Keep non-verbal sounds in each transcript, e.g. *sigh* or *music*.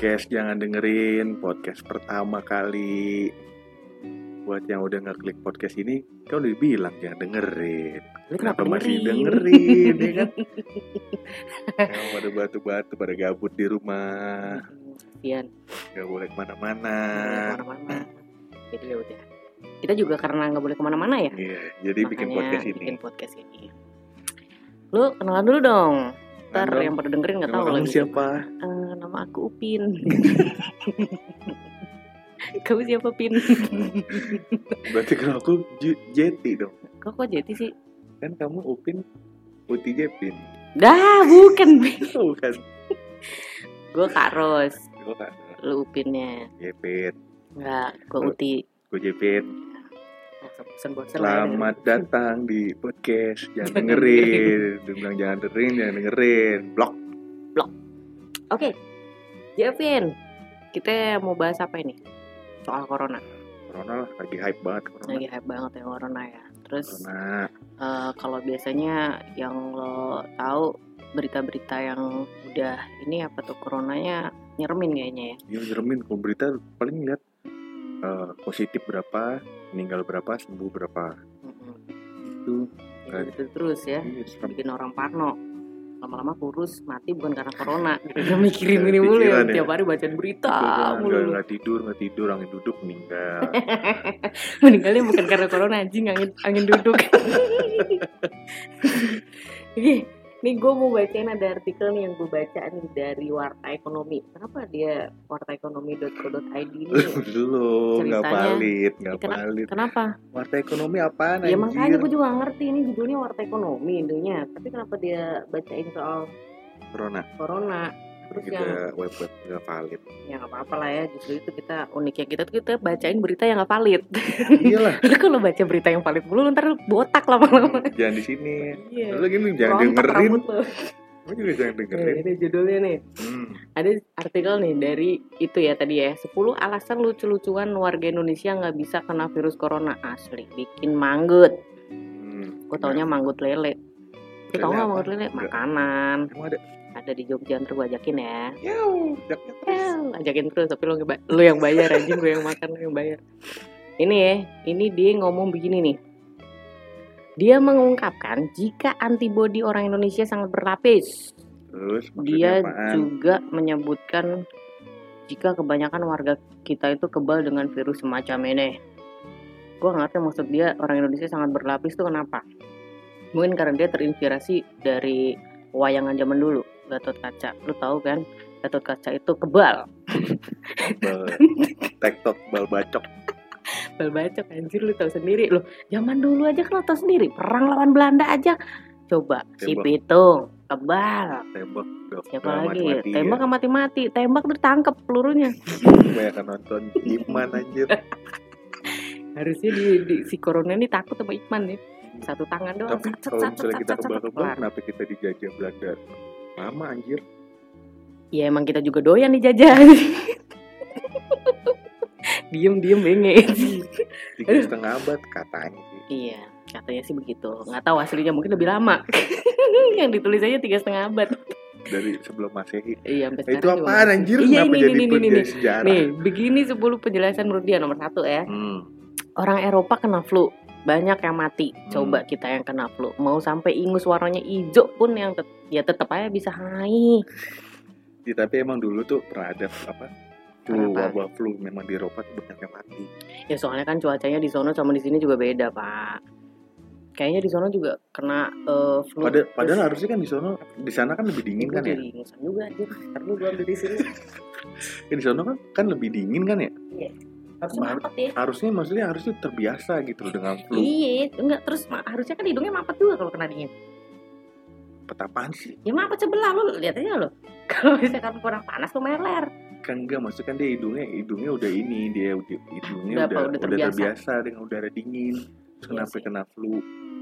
podcast jangan dengerin podcast pertama kali buat yang udah nggak klik podcast ini kan udah dibilang jangan dengerin Lu kenapa, kenapa masih dengerin? dengerin ya kan *laughs* yang pada batu-batu pada gabut di rumah Kasian. nggak boleh ke mana-mana boleh ke mana-mana. Jadi ya udah. Kita juga karena nggak boleh ke mana-mana ya. iya jadi bikin makanya podcast ini Bikin podcast ini. Lu kenalan dulu dong. Ntar yang pada dengerin nggak tahu lagi. siapa Eh, nama aku Upin. *laughs* *laughs* Kamu siapa Pin? *laughs* berarti kalau aku Jeti dong Kok kok jadi sih? kan kamu Upin Uti Jepin Dah, bukan. bukan gue Kak Ros. gue kan Lu Upinnya. Jepit Enggak, gue. Uti. gue Jepit Selamat datang di podcast. *laughs* Jangan dengerin. Dia bilang jangan dengerin Jangan dengerin. Blok. Oke, Jevin, kita mau bahas apa ini? Soal corona. Corona lah. Lagi hype banget Corona. Lagi hype banget ya corona ya. Terus Corona. eh, kalau biasanya yang lo tahu berita-berita yang udah ini apa tuh? Coronanya nyeremin kayaknya ya. Dia nyeremin. Kalau berita paling lihat eh, Positif berapa Meninggal berapa Sembuh berapa Mm-mm. Itu gitu terus ya, Iya, serem. bikin orang parno. Lama-lama kurus mati bukan karena corona. *laughs* Kita mikirin ini mulu ya, ya. tiap hari bacain berita mulu. nggak tidur nggak tidur angin duduk meninggal *laughs* Meninggalnya bukan karena corona anjing angin angin duduk. *laughs* Oke, nih gue mau bacain ada artikel nih yang gue baca nih dari Warta Ekonomi. Kenapa dia wartaekonomi.co.id ini? dulu nggak valid nggak valid Kenapa? warta ekonomi apaan Ya anjir? makanya gue juga ngerti ini judulnya Warta Ekonomi intinya. Tapi kenapa dia bacain soal corona corona? Terus kita yang web web nggak valid ya nggak apa-apa lah ya. Justru itu kita uniknya kita tuh kita bacain berita yang gak valid. iyalah *laughs* Lu kalau baca berita yang valid mulu lu ntar botak lama-lama. jangan di sini Iya. lu gini jangan Rontok dengerin lu. juga jangan dengerin ini judulnya nih. hmm. Ada artikel nih dari itu ya tadi ya 10 alasan lucu-lucuan warga Indonesia nggak bisa kena virus corona asli bikin manggut hmm. gue taunya manggut lele lu tau nggak apa? manggut lele Nggak. makanan emang ada ada di Jogja ntar gue ajakin ya terus. Ya, ajakin terus tapi ba- lu yang bayar anjing gue yang makan lu yang bayar ini ya ini dia ngomong begini nih dia mengungkapkan jika antibodi orang Indonesia sangat berlapis terus dia apaan? juga menyebutkan jika kebanyakan warga kita itu kebal dengan virus semacam ini. Gue ngerti maksud dia orang Indonesia sangat berlapis tuh kenapa? Mungkin karena dia terinspirasi dari wayangan zaman dulu, Gatot Kaca. Lu tahu kan, Gatot Kaca itu kebal. bal tektok bal bacok Bal bacok anjir lu tahu sendiri lu. Zaman dulu aja kan lu tahu sendiri, perang lawan Belanda aja. Coba si Tembak. Pitung kebal. tembak dok Siapa lagi? mati-mati Tembak ya. mati-mati, tembak tuh ditangkep pelurunya. kebanyakan nonton Iman anjir *laughs* harusnya di, di si corona ini takut sama Iqman ya satu tangan doang tapi kalau misalnya kita kebal-kebal kenapa kita dijajah Belanda lama anjir. Ya emang kita juga doyan dijajah *laughs* diem diem benge tiga setengah abad katanya sih iya katanya sih begitu. Nggak tahu aslinya mungkin lebih lama. *laughs* Yang ditulis aja tiga setengah abad. Dari sebelum masehi. Iya sampai Nah, itu masih. anjir? Iya kenapa ini jadi ini ini ini. sejarah? Nih begini 10 penjelasan menurut dia nomor satu ya. Hmm. orang Eropa kena flu banyak yang mati. Hmm. coba kita yang kena flu. Mau sampai ingus warnanya hijau pun yang tet- ya tetap aja bisa hai. Ya, tapi emang dulu tuh pernah ada apa flu wabah flu memang di Eropa tuh banyak yang mati. Ya soalnya kan cuacanya di sono sama di sini juga beda, Pak. Kayaknya di sono juga kena eh, flu. Pada, terus- padahal harusnya kan di sana di sana kan lebih dingin kan ya? ingusan juga dulu gue ambil di sini. Ya, *laughs* di sana kan kan lebih dingin kan ya? Baru- mampet ya. harusnya maksudnya harusnya terbiasa gitu loh dengan flu Iya, enggak terus harusnya kan hidungnya mampet juga kalau kena dingin. petapaan sih Ya mampet sebelah lu lihat aja lo. *laughs* Kalau misalkan kurang panas tuh meler. kan enggak maksudnya kan dia hidungnya hidungnya udah ini dia udah hidungnya Udah udah apa, udah, udah terbiasa. terbiasa. dengan udara dingin terus Iya kenapa sih. kena flu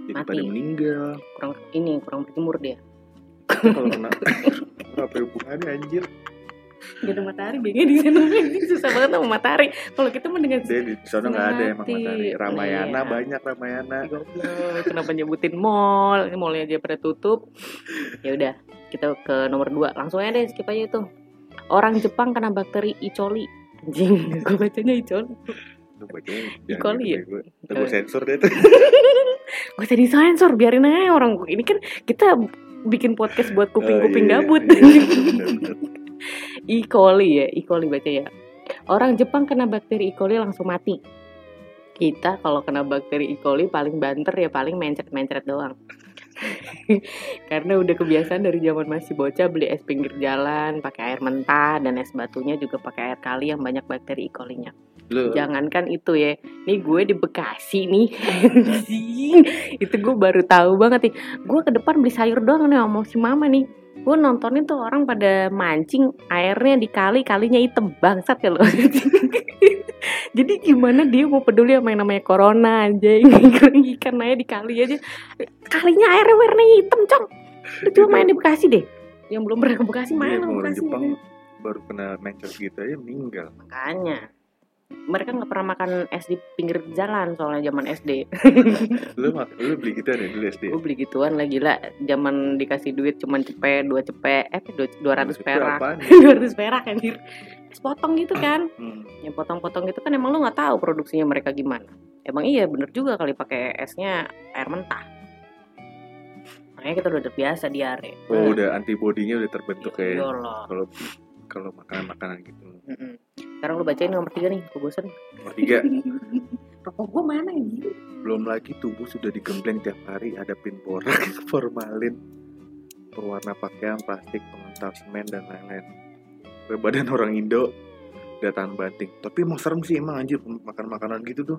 jadi Mati. pada meninggal Kurang ini kurang berjemur dia. kalau kena *laughs* apa hubungannya anjir Gak ada matahari, bingung di sana susah banget sama matahari. Kalau kita mendengar dia di sana nggak ada emang Mati. matahari Ramayana Iya. banyak Ramayana Goblok, kenapa nyebutin mall? Ini mallnya aja pada tutup. Ya udah, kita ke nomor 2. Langsung aja deh skip aja itu. orang Jepang kena bakteri E. coli anjing *laughs* gue bacanya E. coli E. coli gitu ya? gua sensor deh *laughs* tuh. Gak usah disensor biarin aja orang ini kan kita bikin podcast buat kuping-kuping Oh, iya, gabut iya, iya, bener. *laughs* E. coli ya E. coli baca ya orang Jepang kena bakteri E. coli langsung mati kita kalau kena bakteri E. coli paling banter ya paling mencret-mencret doang *laughs* karena udah kebiasaan dari zaman masih bocah beli es pinggir jalan pakai air mentah dan es batunya juga pakai air kali yang banyak bakteri E. coli-nya Lu jangankan itu ya nih gue di Bekasi nih *laughs* itu gue baru tahu banget nih gue ke depan beli sayur doang nih sama si mama nih gue nontonin tuh orang pada mancing airnya di kali kalinya hitam bangsat ya lo. *laughs* Jadi gimana dia mau peduli sama yang namanya corona aja ikan aja di kali aja. Kalinya airnya warnanya hitam cong. Lu cuma main di Bekasi deh. Yang belum pernah ke Bekasi Iya, main orang Bekasi. Jepang baru kena mencret gitu aja meninggal. makanya mereka nggak pernah makan es di pinggir jalan soalnya zaman SD Lu lu beli gitu deh dulu SD. gue beli gituan lah gila. Zaman dikasih duit cuman cepet dua cepet eh dua ratus perak. *laughs* dua ratus perak anjir. Es potong gitu kan. Hmm. yang potong-potong gitu kan emang lu nggak tahu produksinya mereka gimana. Emang iya bener juga kali pakai esnya air mentah. Makanya kita udah terbiasa diare. Oh, udah antibodinya udah terbentuk Iya ya. Kalau kalau makanan-makanan gitu. Mm-mm. sekarang lu bacain nomor tiga nih gue bosen Nomor tiga, *laughs* rokok gue mana ini belum lagi tubuh sudah digembleng tiap hari hadapin borak, *laughs* formalin, pewarna pakaian, plastik, pengental semen dan lain-lain. Badan orang Indo tahan banting. Tapi emang serem sih emang anjir makan makanan gitu tuh.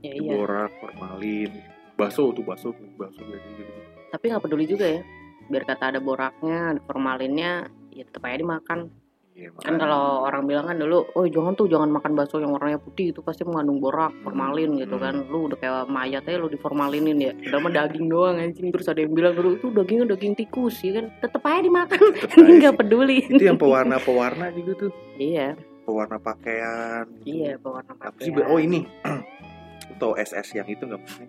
ya iya Borak, formalin, bakso tuh bakso gitu gitu. tapi nggak peduli juga ya biar kata ada boraknya ada formalinnya ya tetap aja dimakan Iya, kan kalau orang bilang kan dulu oh jangan tuh jangan makan bakso yang warnanya putih itu pasti mengandung borak formalin gitu Hmm. kan. Lu udah kayak mayat aja lu diformalinin ya. Padahal mah daging doang anjing. Terus ada yang bilang dulu itu dagingnya daging tikus ya kan. Tetep aja dimakan. Tetep *laughs* aja. nggak sih. peduli. Itu yang pewarna-pewarna juga tuh. Iya. Pewarna pakaian gitu. iya pewarna apa sih pakaian. oh ini. Lu *clears throat* tau SS yang itu nggak? Sih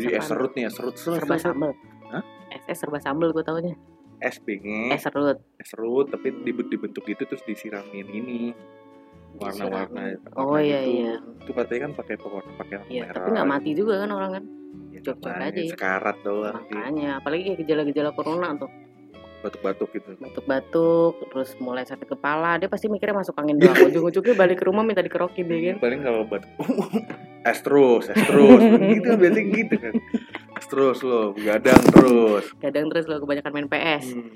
jadi es apaan? serut nih serut serut, serba sambel. Hah? SS serba sambel gue taunya es pengen es serut. Es serut tapi dibentuk dibentuk itu terus disiramin ini. Warna-warna oh iya gitu. iya. itu katanya kan pakai pewarna pakaian iya merah. tapi nggak mati juga kan orang kan? Ya, cocok makanya aja ya. sekarat doang makanya apalagi kayak gejala-gejala corona tuh. Batuk-batuk gitu. Batuk-batuk terus mulai sakit kepala. Dia pasti mikirnya masuk angin doang *laughs* ujung-ujungnya balik ke rumah minta dikerokin deh kan? Paling kalau batuk *laughs* es terus es terus. Gitu biasanya gitu kan terus lo begadang terus. Kadang terus lo kebanyakan main PS hmm.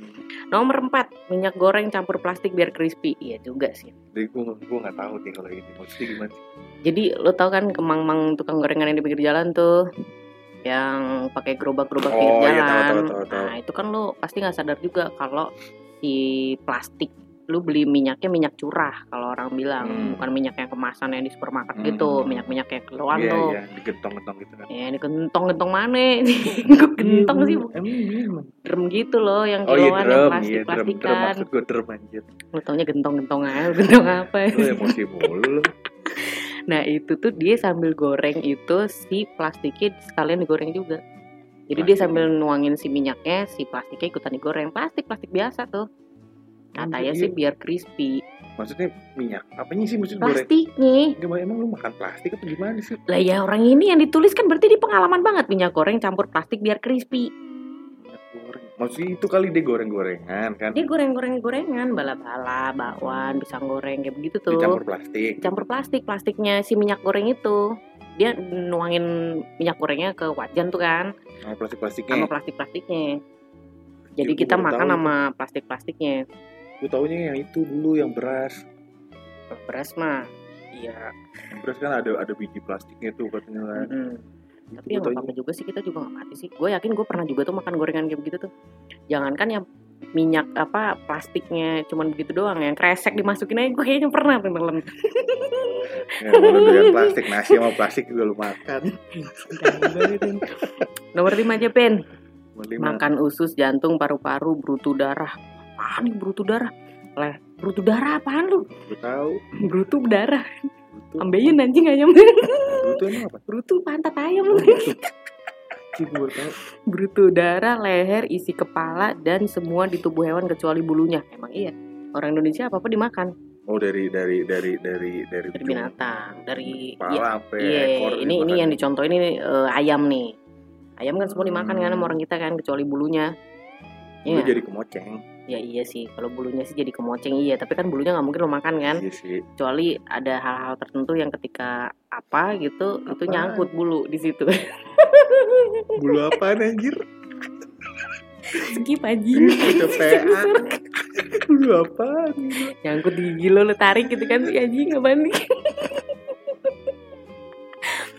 nomor 4 minyak goreng campur plastik biar crispy. Iya juga sih. Jadi gue gue nggak tahu nih kalau ini. Maksudnya gimana sih? Jadi lo tau kan kemang-mang tukang gorengan yang di pinggir jalan tuh? Yang pakai gerobak-gerobak Oh, pinggir iya, jalan. tahu, tahu, tahu, tahu. nah itu kan lo pasti nggak sadar juga kalau si plastik lu beli minyaknya minyak curah kalau orang bilang Hmm. bukan minyak yang kemasan yang di supermarket Hmm. gitu minyak-minyak yang keluar iya tuh iya digentong-gentong gitu kan Ya ini gentong-gentong mana? Kok gentong sih? emang iya Drum gitu loh yang oh iya kiloan yang drum iya drum plastik-plastikan. drum maksud gue drum anjir Lo taunya gentong-gentong aja, gentong apa? lu emosi mulu lu *laughs* Nah itu tuh dia sambil goreng itu si plastiknya sekalian digoreng juga. Jadi dia Plastik. sambil nuangin si minyaknya, si plastiknya ikutan digoreng. Plastik-plastik biasa tuh. Katanya Anjir, sih biar crispy. maksudnya minyak apanya sih maksud goreng Plastiknya. Gimana emang lu makan plastik apa gimana sih Lah ya orang ini yang ditulis kan berarti di pengalaman banget minyak goreng campur plastik biar crispy. minyak goreng maksudnya itu kali dia goreng-gorengan kan Dia goreng-goreng gorengan, bala-bala, bakwan, pisang goreng kayak begitu tuh. dicampur plastik Campur plastik, plastiknya si minyak goreng itu. Dia nuangin minyak gorengnya ke wajan tuh kan, sama plastik-plastiknya sama plastik-plastiknya. Jadi gua kita baru makan sama plastik-plastiknya. Gue taunya yang itu dulu yang beras Beras mah, iya. yang beras kan ada ada biji plastiknya tuh katanya kan mm-mm. Itu Tapi ya taunya. apa-apa juga sih kita juga nggak mati sih. Gue yakin gue pernah juga tuh makan gorengan kayak begitu tuh. Jangankan yang minyak apa plastiknya cuman begitu doang yang kresek dimasukin aja gue kayaknya pernah tuh nelen *laughs* ya, dengan plastik nasi sama plastik juga lu makan nomor 5 aja pen lima. makan usus jantung paru-paru brutu darah apaan nih brutu darah? Leh brutu darah apaan lu? Gue tahu. Brutu darah. Ambeien anjing ayam. Brutu emang apa? Brutu pantat ayam. Lu Brutu darah leher isi kepala dan semua di tubuh hewan kecuali bulunya. Emang iya. Orang Indonesia apa apa dimakan. Oh dari dari dari dari dari dari binatang dari Kepala iya sampai iya, ekor ini ini dimakan. yang dicontoh ini eh, ayam nih. Ayam kan semua dimakan kan sama Hmm. orang kita kan kecuali bulunya. Lu Iya. jadi kemoceng. Ya iya sih kalau bulunya sih jadi kemoceng iya tapi kan bulunya nggak mungkin lo makan kan Iya sih. kecuali ada hal-hal tertentu yang ketika apa gitu itu Apaan? nyangkut bulu di situ *laughs* Bulu apaan anjir? skip Itu *laughs* PA. Bulu apaan? nyangkut di gigi lo lo tarik gitu kan ya anjing apaan nih *laughs*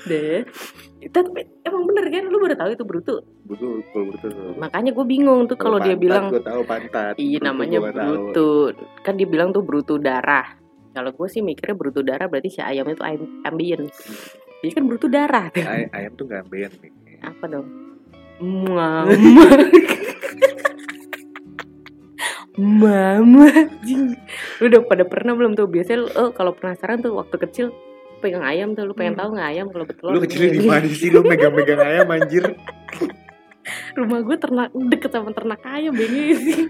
deh tapi emang bener kan? Lu baru tahu itu brutu Bulu bulu betul. makanya gue bingung tuh kalau dia bilang gue tahu pantat. iya Brutu namanya tahu. brutu kan dia bilang tuh brutu darah. Kalau gue sih mikirnya brutu darah berarti si ayam itu am- ambience. Jadi kan brutu darah tuh. Ay- ayam tuh gak ambeien nih. apa dong? Mama. Mama lu udah pada pernah belum tuh? Biasanya lu, oh, kalau penasaran tuh waktu kecil pegang ayam tuh lu pengen Hmm. tahu nggak ayam kalau betul Lu kecilnya di mana sih lu megang-megang ayam anjir? *laughs* rumah gue ternak deket sama ternak ayam sih *laughs*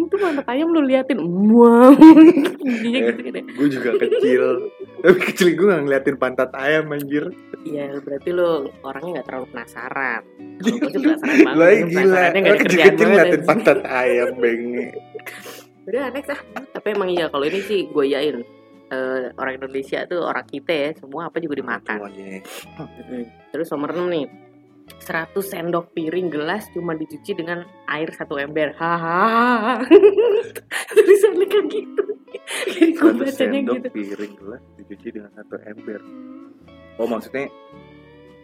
itu mana ayam lu liatin wow *laughs* Eh. gitu gede gue juga kecil. Tapi kecil gue gak ngeliatin pantat ayam anjir. iya berarti lu orangnya nggak terlalu penasaran gue sih penasaran banget Lagi gila. Lu kecil-kecil banget ngeliatin pantat ayam bengi. Udah next ah. Tapi emang iya kalau ini sih gue yain eh, orang Indonesia tuh orang kita ya semua apa juga dimakan. Terus nomor 6 nih 100 sendok piring gelas cuma dicuci dengan air satu ember. Hahaha. *laughs* Tulisannya kan gitu. Jadi gue bacanya sendok gitu. piring gelas dicuci dengan satu ember. Oh maksudnya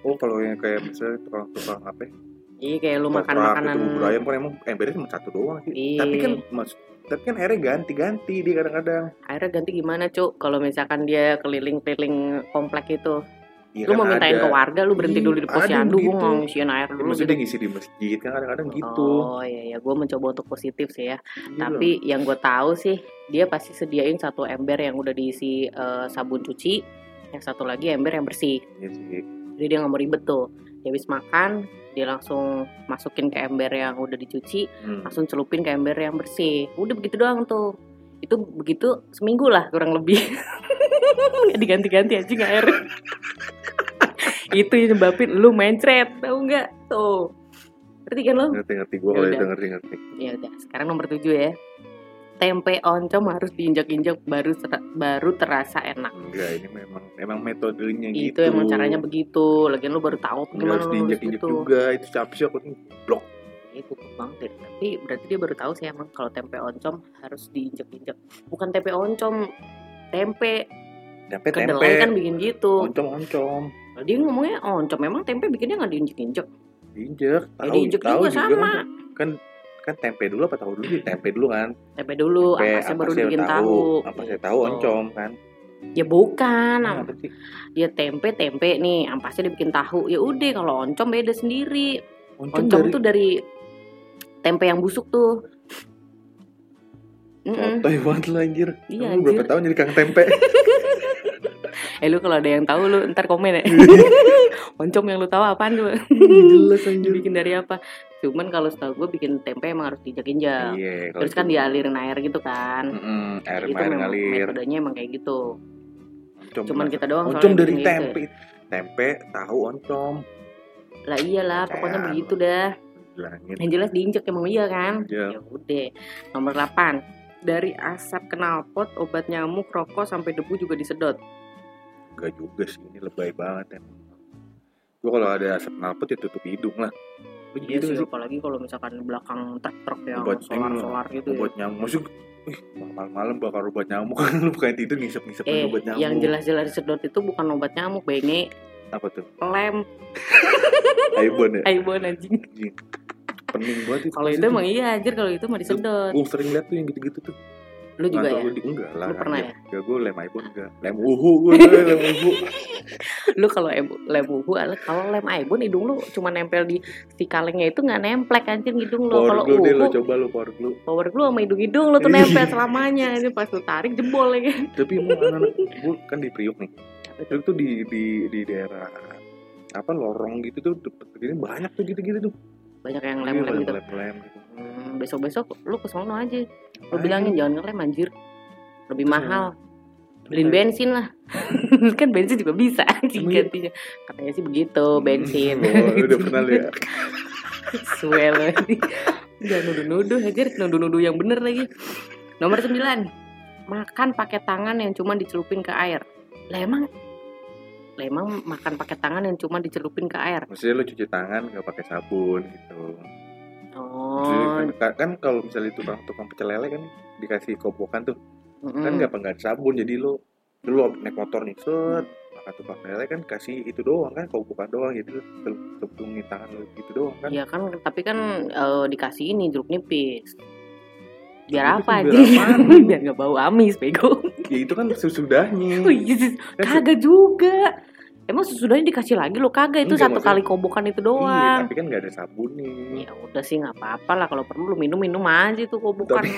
Oh kalau yang kayak misalnya tukang-tukang apa ya, Iya kayak lu makan makanan bubur ayam kan emang embernya cuma satu doang sih Iya. tapi kan maksud tapi kan airnya ganti-ganti dia kadang-kadang airnya ganti gimana cuk kalau misalkan dia keliling-keliling komplek itu Iya lu mau kan mintain ada. ke warga lu berhenti Iya, dulu di ada posyandu gue gitu. mau ngisiin air Ya, dulu maksudnya gitu. ngisi di masjid kan kadang-kadang gitu Oh iya iya gue mencoba untuk positif sih ya Iya Tapi yang gue tahu sih dia pasti sediain satu ember yang udah diisi eh, sabun cuci, yang satu lagi ember yang bersih. Iya sih Jadi dia nggak mau ribet tuh. Dia habis makan, dia langsung masukin ke ember yang udah dicuci, Hmm. langsung celupin ke ember yang bersih. Udah begitu doang tuh. Itu begitu seminggu lah kurang lebih. *laughs* Nggak diganti-ganti aja nggak air. *laughs* itu yang nyebabin lu mencret, tahu nggak? Tuh. Ngerti kan lo? ngerti-ngerti gue Ya kalau udah. itu ngerti-ngerti Ya udah, sekarang nomor 7 ya. Tempe oncom harus diinjak-injak baru ter- baru terasa enak. enggak ini memang memang metodenya Itu gitu emang caranya begitu. Lagian lu baru tahu Nggak gimana harus diinjak-injak gitu. juga itu capek sih aku blok Itu bang deh. Tapi berarti dia baru tahu sih emang kalau tempe oncom harus diinjak-injak. Bukan tempe oncom, tempe. tempe tempe Kedelai kan bikin gitu. oncom-oncom Dia ngomongnya oncom, memang tempe bikinnya nggak diinjek-injek. diinjek Ya tahu diinjek tahu juga sama. kan, kan tempe dulu apa tahu dulu? Sih tempe dulu kan. Tempe dulu, tempe ampasnya baru dibikin tahu. apa saya tahu Gitu. oncom kan. Ya bukan, Nah, apa sih? Dia tempe tempe nih ampasnya dibikin tahu. Ya udah kalau oncom beda sendiri. Oncom, oncom dari tuh dari tempe yang busuk tuh. Sotoy banget lu anjir. Iya, Lu berapa anjir. tahun jadi kang tempe? *laughs* Eh lu kalau ada yang tahu lu ntar komen ya. *laughs* Oncom yang lu tahu apaan tuh Jelas anjir. Dibikin dari apa cuman kalau setahu gue bikin tempe emang harus diinjak-injak. Iya kalau terus kan itu- dialirin air gitu kan. Mm-mm, air itu air memang ngalir metodenya emang kayak gitu. Oncom cuman kita doang Oncom dari bikin gitu. tempe Tempe, tahu oncom. Lah iyalah pokoknya Ya. begitu dah. Bilangin. Yang jelas diinjek emang iya kan? Iya. ya udah nomor 8 dari asap knalpot obat nyamuk rokok sampai debu juga disedot. Gak juga sih ini lebay banget emang. Gue kalau ada asap knalpot ya tutup hidung lah iya gitu sih apalagi kalau misalkan belakang truk-truk yang Obat solar-solar gitu ya. Obat nyamuk Maksud malam-malam bakal obat nyamuk kan *laughs* lu bukan tidur ngisep-ngisep eh obat nyamuk. yang jelas-jelas disedot itu bukan obat nyamuk benge apa tuh? lem *laughs* Aibon ya. aibon anjing Anjing. Pening banget itu. kalau itu emang iya anjir kalau itu mah disedot Gue sering liat tuh yang gitu-gitu tuh. Lu juga ya di enggak lah. Lu pernah ya? Enggak gue lem Aibon enggak. Lem uhu gue *laughs* lem uhu. *laughs* lu kalau em- lem uhu ala- kalau lem aibon hidung lu cuma nempel di si kalengnya itu nggak nemplek anjir hidung lu kalau deh uhu coba lo power glue. power glue sama hidung-hidung lu tuh Iya. nempel selamanya ini pas lu tarik jebol ya kan Tapi emang anak-anak gue kan di Priuk nih. Itu tuh di di di daerah apa lorong gitu tuh deket ini banyak tuh gitu-gitu tuh. Banyak yang Iya, lem-lem gitu lem-lem gitu. Hmm, besok-besok lu ke sono aja lu Ayo. bilangin jangan ngelem anjir lebih Terus mahal beliin bensin lah *laughs* kan bensin juga bisa iya? gantinya katanya sih begitu bensin Oh, udah pernah lihat. *laughs* Suel. Jangan nuduh-nuduh aja, nuduh-nuduh yang bener lagi. Nomor 9. Makan pakai tangan yang cuma dicelupin ke air. Lah emang lah emang makan pakai tangan yang cuma dicelupin ke air. Maksudnya lu cuci tangan nggak pakai sabun gitu. Oh. Jadi kan, kan kalau misalnya tukang tukang pecel lele kan dikasih kobokan tuh, mm-mm. kan nggak ada sabun jadi lu lu naik motor nih set makan tukang lele kan kasih itu doang kan kobokan doang jadi lu tepungin tangan lu gitu doang kan. Iya kan, tapi kan eh, dikasih ini jeruk nipis. Biar apa aja? *laughs* biar nggak bau amis, bego. Ya itu kan sesudahnya. *laughs* Oh iya, Kan kagak juga. Emang sesudahnya dikasih lagi lo kagak itu Enggak, satu maksudnya- kali kobokan itu Iya, doang. tapi kan nggak ada sabunnya. Ya udah sih nggak apa-apa lah kalau perlu lu minum minum aja tuh kobokan. *laughs*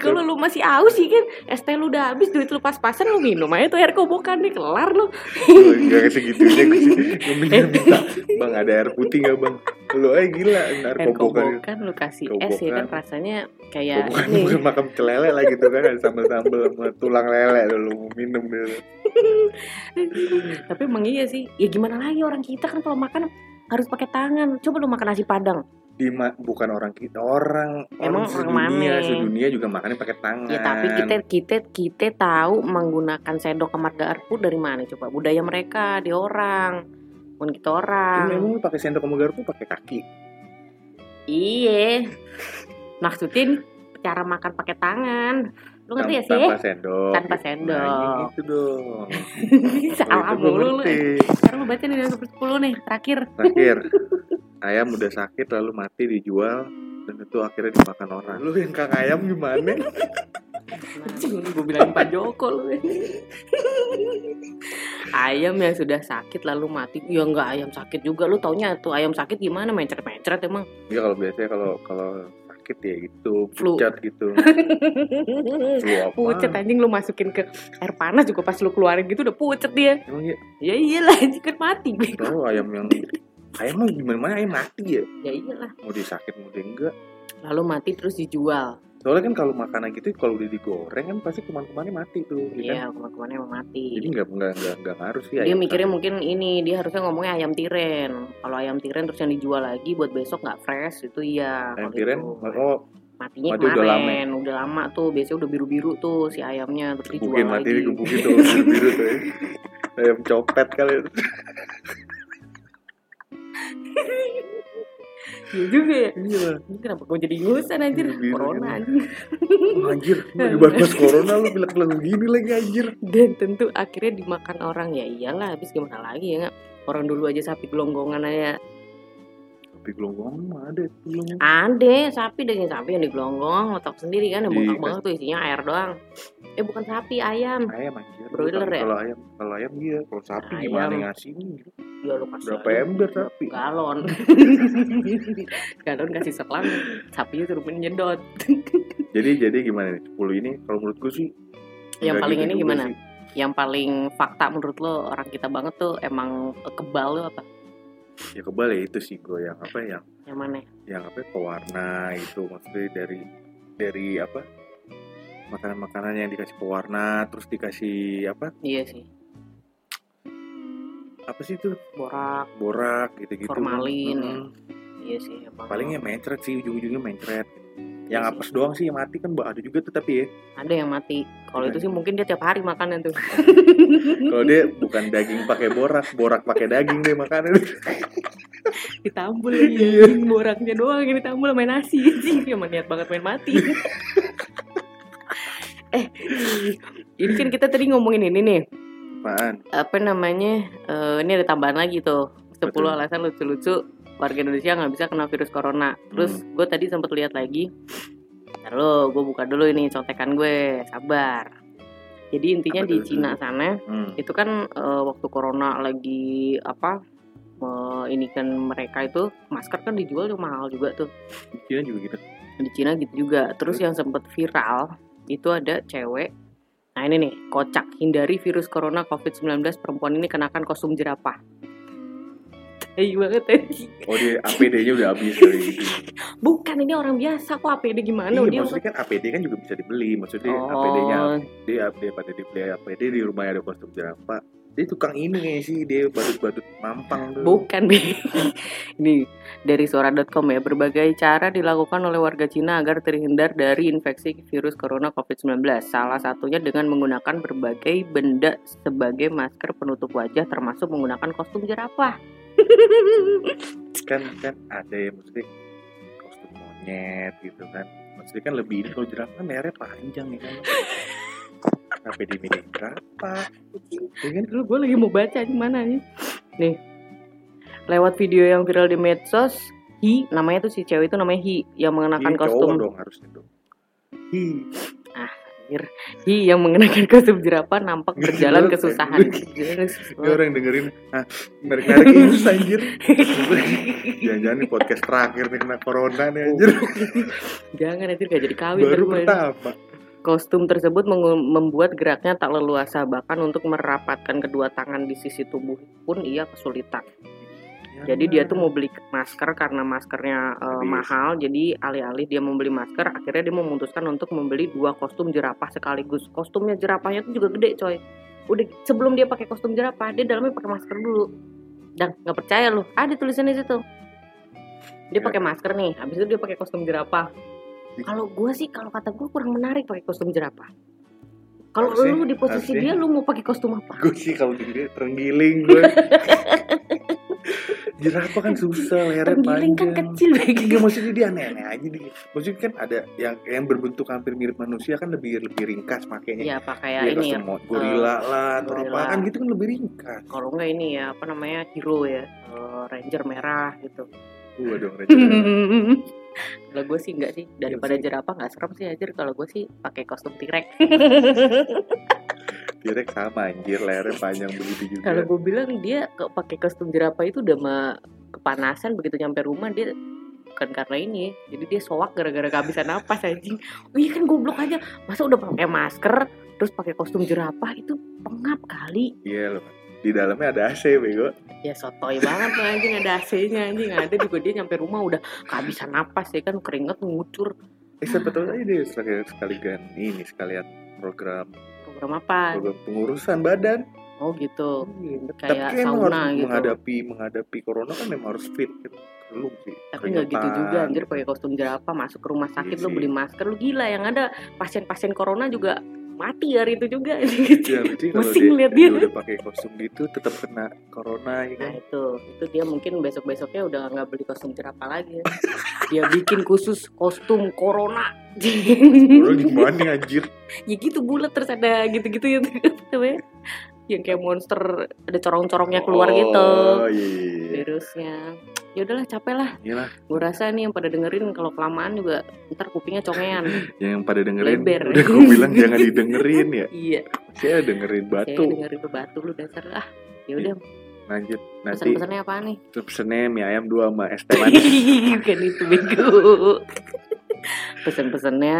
kalau lu masih aus sih kan es teh lu udah habis duit lu pas-pasan lu minum aja tuh air kobokan nih kelar lu. Oh, Gak segitunya gue Eh. minta, minta Bang ada air putih gak bang Lu aja gila Air kobokan kobokan lu kasih es ya kan rasanya kayak Kobokan ini. bukan makan pecel lele lah gitu kan Ada sambal-sambal sama tulang lele Lu minum dulu *laughs* Tapi emang iya sih. Ya gimana lagi orang kita kan kalau makan harus pakai tangan. Coba lu makan nasi padang. Di Bukan orang kita Orang Emang orang sedunia mana? Sedunia juga makannya pakai tangan Ya tapi kita kita kita tahu menggunakan sendok sama garpu dari mana coba budaya mereka di orang. Bukan kita orang. Memang lu pakai sendok sama garpu pakai kaki Iya. Maksudnya ini cara makan pakai tangan. Lu ngerti ya sih? Tanpa sendok Tanpa sendok. Nah, gitu dong *laughs* Salah mulu lu. Sekarang lu baca nih dari 10 nih, terakhir. Terakhir, *laughs* ayam udah sakit lalu mati dijual dan itu akhirnya dimakan orang. Lu yang kang ayam gimana? Gue bilangin Pak Joko lu. ayam yang sudah sakit lalu mati. Ya enggak ayam sakit juga. Lu taunya tuh ayam sakit gimana mencret-mencret emang. Ya kalau biasanya kalau kalau sakit ya gitu, Flu. pucat gitu. Flu apa? pucet anjing lu masukin ke air panas juga pas lu keluarin gitu udah pucet dia. Emang ya, Ya iyalah anjing kan mati tahu ayam yang ayam mah gimana mana ayam mati ya? Ya iyalah. Mau disakit mau di enggak. Lalu mati terus dijual. Soalnya kan kalau makanan gitu kalau udah digoreng kan pasti kuman-kumannya mati tuh, ya kan? Iya, ke mana-kemana emang mati. Jadi nggak nggak nggak nggak ngaruh sih. dia mikirnya mungkin ini dia harusnya ngomongnya ayam tiren kalau ayam tiren terus yang dijual lagi buat besok nggak fresh itu iya Ayam tiren, itu. oh matinya mati udah kemarin udah lama. tuh biasanya udah biru biru tuh si ayamnya terus dijual mati lagi digebukin tuh biru tuh ya. *laughs* Ayam copet kali itu. *laughs* iya juga ya. Iya. ini kenapa gue jadi ngusan anjir? Biru-biru corona anjir. Oh, anjir, lu lagi bahas corona lu bilang-bilang begini lagi anjir. dan tentu akhirnya dimakan orang. Ya iyalah habis gimana lagi ya nggak? Orang dulu aja sapi gelonggongan aja Tapi gelonggong mah ada belum. Ada sapi daging sapi yang digelonggong letak sendiri kan yang Iya. bengkak banget tuh isinya air doang. Eh bukan sapi ayam. Ayam anjir. Broiler ya? Kalau ayam, kalau ayam iya, kalau sapi Ayam. gimana gitu? Ya lu kasih Berapa aja. ember sapi? Galon. *laughs* Galon kasih setelan. Sapinya suruh nyedot. *laughs* Jadi jadi gimana nih? 10 ini kalau menurut gue sih Yang paling gitu ini gimana? sih. Yang paling fakta menurut lo orang kita banget tuh emang kebal lo apa? Ya kebal ya itu sih gue yang apa yang Yang mana? yang apa pewarna itu maksudnya dari dari apa makanan-makanan yang dikasih pewarna terus dikasih apa Iya sih. apa sih itu Borak. borak gitu-gitu Formalin. Mm-mm. Iya sih. Emang. palingnya mencret sih ujung-ujungnya mencret yang Iya sih. apes doang sih yang mati kan ada juga tuh tapi ya Ada yang mati. Kalau itu sih mungkin dia tiap hari makanan tuh. kalau dia bukan daging pakai borak borak pakai daging deh makanan *laughs* ditambul *laughs* Iya. ya boraknya doang yang ditambul sama nasi sih emang niat banget main mati. *laughs* Eh ini kan kita tadi ngomongin ini nih. Apaan? Apa namanya? Eh, ini ada tambahan lagi tuh. 10 Betul. alasan lucu-lucu warga Indonesia nggak bisa kena virus corona. Terus gue tadi sempat lihat lagi. Lo gue buka dulu ini contekan gue. Sabar. Jadi intinya Apa di? Cina sana hmm. itu kan eh, waktu corona lagi apa ini kan mereka itu masker kan dijual tuh mahal juga tuh di Cina juga gitu di Cina gitu juga terus yang sempet viral itu ada cewek nah ini nih kocak hindari virus corona covid 19 perempuan ini kenakan kostum jerapah tai banget tadi. Oh dia APD-nya udah habis kali gitu. *laughs* Bukan ini orang biasa kok APD gimana Iya, dia maksudnya kan APD kan juga bisa dibeli. Maksudnya Oh. APD-nya dia dia pada dibeli APD di rumahnya ada kostum jerapah. Dia tukang ini kayaknya sih dia badut-badut mampang tuh. Bukan, Bi. *laughs* Ini dari suara.com ya. Berbagai cara dilakukan oleh warga Cina agar terhindar dari infeksi virus corona COVID-19. Salah satunya dengan menggunakan berbagai benda sebagai masker penutup wajah termasuk menggunakan kostum jerapah. *laughs* kan kan ada ya maksudnya kostum monyet gitu kan maksudnya kan lebih ini kalau jerapah kan lehernya panjang ya kan *laughs* sampai di mini jerapah ya kan Dulu gue lagi mau baca di mana nih. Nih. Lewat video yang viral di medsos, Hi, namanya tuh si cewek itu namanya Hi yang mengenakan Ini cowok kostum. dong harusnya dong hi Hi yang mengenakan kostum jerapah nampak berjalan kesusahan. ini orang dengerin ah narik narik ini anjir. Jangan-jangan nih podcast terakhir nih kena corona nih anjir. Jangan nanti gak jadi kawin baru pertama Kostum tersebut membuat geraknya tak leluasa bahkan untuk merapatkan kedua tangan di sisi tubuh pun ia kesulitan. Jadi dia tuh mau beli masker karena maskernya Habis. mahal. Jadi alih-alih dia membeli masker, akhirnya dia memutuskan untuk membeli dua kostum jerapah sekaligus. Kostumnya jerapahnya tuh juga gede, coy. Udah sebelum dia pakai kostum jerapah, dia dalamnya pakai masker dulu. Dan nggak percaya loh, ada tulisannya situ. Dia Ya. pakai masker nih, habis itu dia pakai kostum jerapah. Ih. Kalau gue sih, kalau kata gue kurang menarik pakai kostum jerapah. Kalau lu di posisi harusnya- dia, lu mau pakai kostum apa? gue sih kalau diri terenggiling gue *laughs* jerapah kan susah lehernya Terenggiling kan panjang kecil, Enggak maksudnya dia aneh-aneh aja dia. Maksudnya kan ada yang yang berbentuk hampir mirip manusia kan lebih lebih ringkas makanya. Iya, pakai Dia ini ya. kostum mo- gorila lah atau gorila. apa kan gitu kan lebih ringkas. kalau enggak ini ya apa namanya hero ya eh, ranger merah gitu Gua dong Ranger. *laughs* kalau gue sih enggak sih. Daripada sih. jerapah nggak serem sih anjir. Kalau gue sih pakai kostum tirek Direk *laughs* sama anjir. Lehernya panjang begitu juga. kalau gue bilang dia pakai kostum jerapah itu udah mah kepanasan begitu nyampe rumah dia bukan karena ini jadi dia soak gara-gara kehabisan napas anjing. Oh *laughs* iya kan goblok aja. Masa udah pakai masker terus pakai kostum jerapah itu pengap kali. Iya loh. Di dalamnya ada AC bego. ya sotoy banget lah anjing ada AC-nya anjing ada juga dia nyampe rumah udah kehabisan napas ya kan keringet ngucur Eh aja dia sekalian sekalian ini sekalian program program apa program pengurusan badan. oh gitu Tapi Kayak kan emang sauna harus gitu. menghadapi menghadapi corona kan memang harus fit kan. Lu sih. tapi nggak gitu juga anjir pakai kostum jerapah masuk ke rumah sakit Iya lu beli masker lu gila yang ada pasien-pasien corona juga mati hari itu juga Ya, *laughs* berarti kalau Pusing dia, dia dia. udah pakai kostum gitu tetap kena corona ya Nah itu, itu dia mungkin besok-besoknya udah nggak beli kostum jerapah lagi ya. Dia bikin khusus kostum corona. Corona gimana anjir? *laughs* ya gitu bulat terus ada gitu-gitu ya? *laughs* Yang kayak monster ada corong-corongnya keluar gitu. Oh iya. iya, iya. Virusnya. Ya udahlah capek lah. Iyalah, Gue rasa nih yang pada dengerin kalau kelamaan juga ntar kupingnya congean. *laughs* yang pada dengerin Leber. udah gue *laughs* bilang jangan didengerin ya. iya. Saya dengerin Saya batu. dengerin batu lu dasar ah. Ya udah Lanjut nanti pesan-pesannya apa nih? pesennya mie ayam dua sama es teh manis. Bukan itu bego. Pesan-pesannya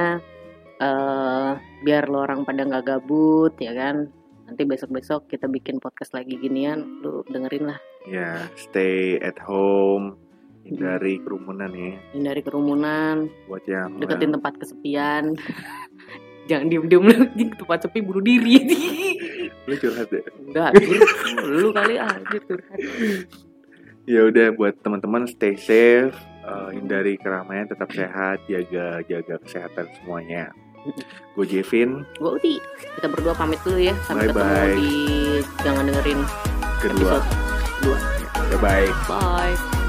eh biar lo orang pada nggak gabut ya kan. Nanti besok-besok kita bikin podcast lagi ginian, lu dengerin lah. ya, stay at home. Hindari kerumunan ya Hindari kerumunan, buat yang deketin tempat kesepian. *laughs* Jangan diem-diem lagi *laughs* tempat sepi bunuh diri. *laughs* lu curhat deh. Enggak, lu kali aja curhat. Ya udah buat teman-teman stay safe, eh, hindari keramaian, tetap sehat, jaga jaga kesehatan semuanya. *laughs* Gue Jevin, Gue Uti, kita berdua pamit dulu ya. Sampai ketemu Bye-bye. di jangan dengerin kedua. episode 2. Bye bye. Bye.